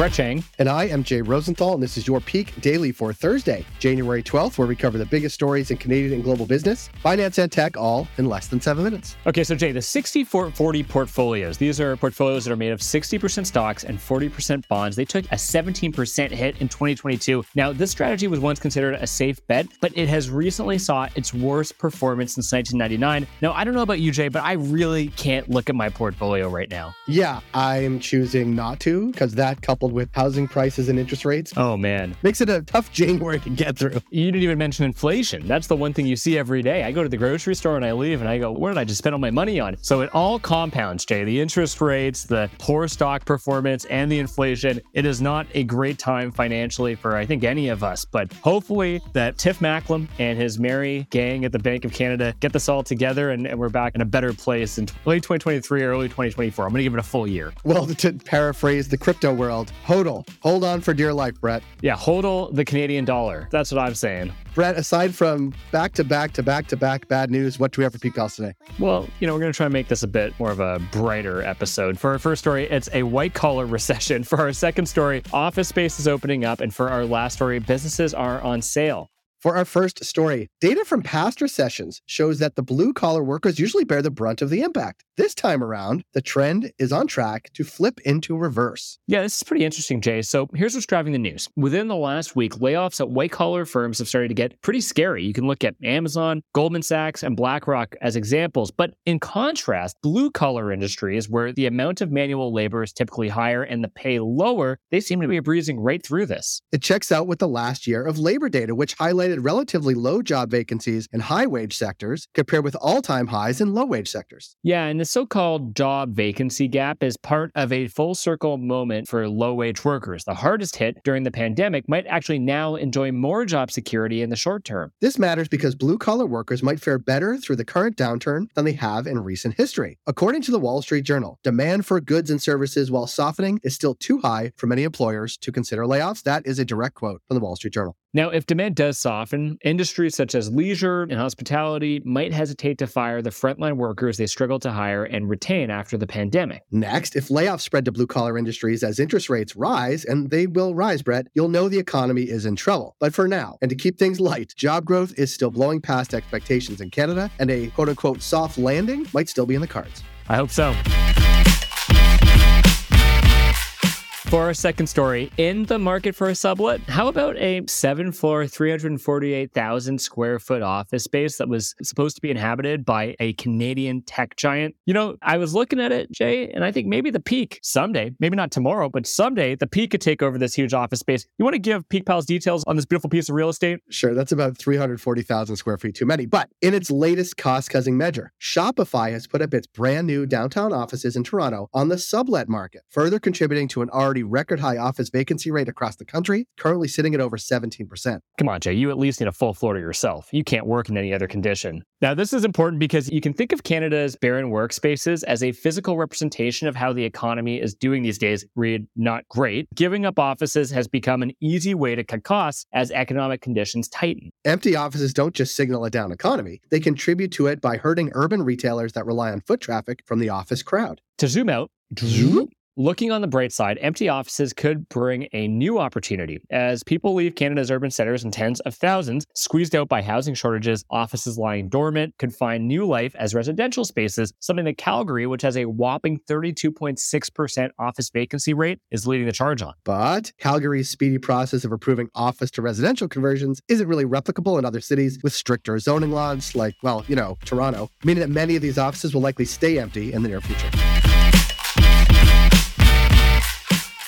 Brett Chang. And I am Jay Rosenthal, and this is your Peak Daily for Thursday, January 12th, where we cover the biggest stories in Canadian and global business, finance, and tech, all in less than seven minutes. Okay, so Jay, the 60 40 portfolios, these are portfolios that are made of 60% stocks and 40% bonds. They took a 17% hit in 2022. Now, this strategy was once considered a safe bet, but it has recently saw its worst performance since 1999. Now, I don't know about you, Jay, but I really can't look at my portfolio right now. Yeah, I'm choosing not to because that coupled with housing prices and interest rates. Oh, man. Makes it a tough January to get through. You didn't even mention inflation. That's the one thing you see every day. I go to the grocery store and I leave and I go, where did I just spend all my money on? So it all compounds, Jay. The interest rates, the poor stock performance, and the inflation. It is not a great time financially for, I think, any of us. But hopefully that Tiff Macklem and his merry gang at the Bank of Canada get this all together and, and we're back in a better place in late 2023 or early 2024. I'm going to give it a full year. Well, to paraphrase the crypto world, hodl. Hold on for dear life, Brett. Yeah, hodl the Canadian dollar. That's what I'm saying. Brett, aside from back to back to back to back bad news, what do we have for Peak Pals today? Well, you know, we're going to try and make this a bit more of a brighter episode. For our first story, it's a white collar recession. For our second story, office space is opening up. And for our last story, businesses are on sale. For our first story, data from past recessions shows that the blue collar workers usually bear the brunt of the impact. This time around, the trend is on track to flip into reverse. Yeah, this is pretty interesting, Jay. So here's what's driving the news. Within the last week, layoffs at white collar firms have started to get pretty scary. You can look at Amazon, Goldman Sachs, and BlackRock as examples. But in contrast, blue collar industries, where the amount of manual labor is typically higher and the pay lower, they seem to be breezing right through this. It checks out with the last year of labor data, which highlighted relatively low job vacancies in high wage sectors compared with all time highs in low wage sectors. Yeah, and the so called job vacancy gap is part of a full circle moment for low wage workers. The hardest hit during the pandemic might actually now enjoy more job security in the short term. This matters because blue collar workers might fare better through the current downturn than they have in recent history. According to the Wall Street Journal, demand for goods and services while softening is still too high for many employers to consider layoffs. That is a direct quote from the Wall Street Journal. Now, if demand does soften, industries such as leisure and hospitality might hesitate to fire the frontline workers they struggled to hire and retain after the pandemic. Next, if layoffs spread to blue collar industries as interest rates rise, and they will rise, Brett, you'll know the economy is in trouble. But for now, and to keep things light, job growth is still blowing past expectations in Canada, and a quote unquote soft landing might still be in the cards. I hope so. For our second story, in the market for a sublet, how about a seven floor, 348,000 square foot office space that was supposed to be inhabited by a Canadian tech giant? You know, I was looking at it, Jay, and I think maybe the peak someday, maybe not tomorrow, but someday the peak could take over this huge office space. You want to give Peak Pals details on this beautiful piece of real estate? Sure, that's about 340,000 square feet too many. But in its latest cost cutting measure, Shopify has put up its brand new downtown offices in Toronto on the sublet market, further contributing to an already record high office vacancy rate across the country, currently sitting at over 17%. Come on, Jay, you at least need a full floor to yourself. You can't work in any other condition. Now, this is important because you can think of Canada's barren workspaces as a physical representation of how the economy is doing these days. Read, not great. Giving up offices has become an easy way to cut costs as economic conditions tighten. Empty offices don't just signal a down economy, they contribute to it by hurting urban retailers that rely on foot traffic from the office crowd. To zoom out, zoom Looking on the bright side, empty offices could bring a new opportunity. As people leave Canada's urban centers in tens of thousands, squeezed out by housing shortages, offices lying dormant could find new life as residential spaces, something that Calgary, which has a whopping 32.6% office vacancy rate, is leading the charge on. But Calgary's speedy process of approving office to residential conversions isn't really replicable in other cities with stricter zoning laws, like, well, you know, Toronto, meaning that many of these offices will likely stay empty in the near future.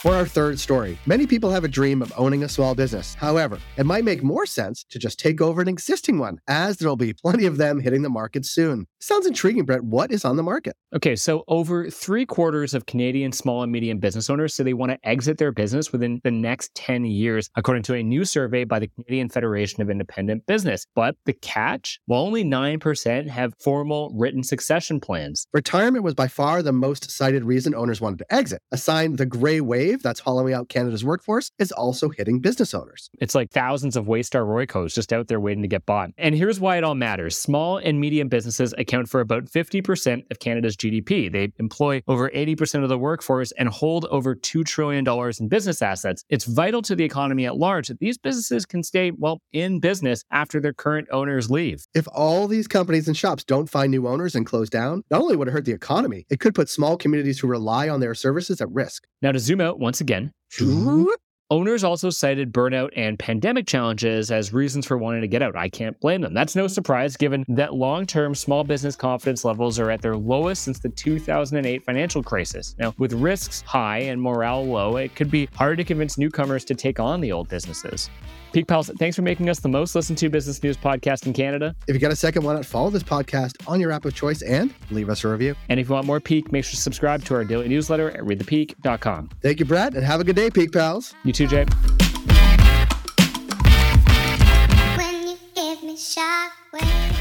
For our third story, many people have a dream of owning a small business. However, it might make more sense to just take over an existing one, as there'll be plenty of them hitting the market soon. Sounds intriguing, Brett. What is on the market? Okay, so over three quarters of Canadian small and medium business owners say they want to exit their business within the next 10 years, according to a new survey by the Canadian Federation of Independent Business. But the catch? Well, only 9% have formal written succession plans. Retirement was by far the most cited reason owners wanted to exit. A sign the gray wave that's hollowing out Canada's workforce is also hitting business owners. It's like thousands of Waystar Roycos just out there waiting to get bought. And here's why it all matters. Small and medium businesses account for about 50% of Canada's GDP. They employ over 80% of the workforce and hold over $2 trillion in business assets. It's vital to the economy at large that these businesses can stay, well, in business after their current owners leave. If all these companies and shops don't find new owners and close down, not only would it hurt the economy, it could put small communities who rely on their services at risk. Now, to zoom out once again, Owners also cited burnout and pandemic challenges as reasons for wanting to get out. I can't blame them. That's no surprise given that long term small business confidence levels are at their lowest since the 2008 financial crisis. Now, with risks high and morale low, it could be hard to convince newcomers to take on the old businesses. Peak Pals, thanks for making us the most listened to business news podcast in Canada. If you got a second, why not follow this podcast on your app of choice and leave us a review? And if you want more Peak, make sure to subscribe to our daily newsletter at readthepeak.com. Thank you, Brett, and have a good day, Peak Pals. You too, you shockwave.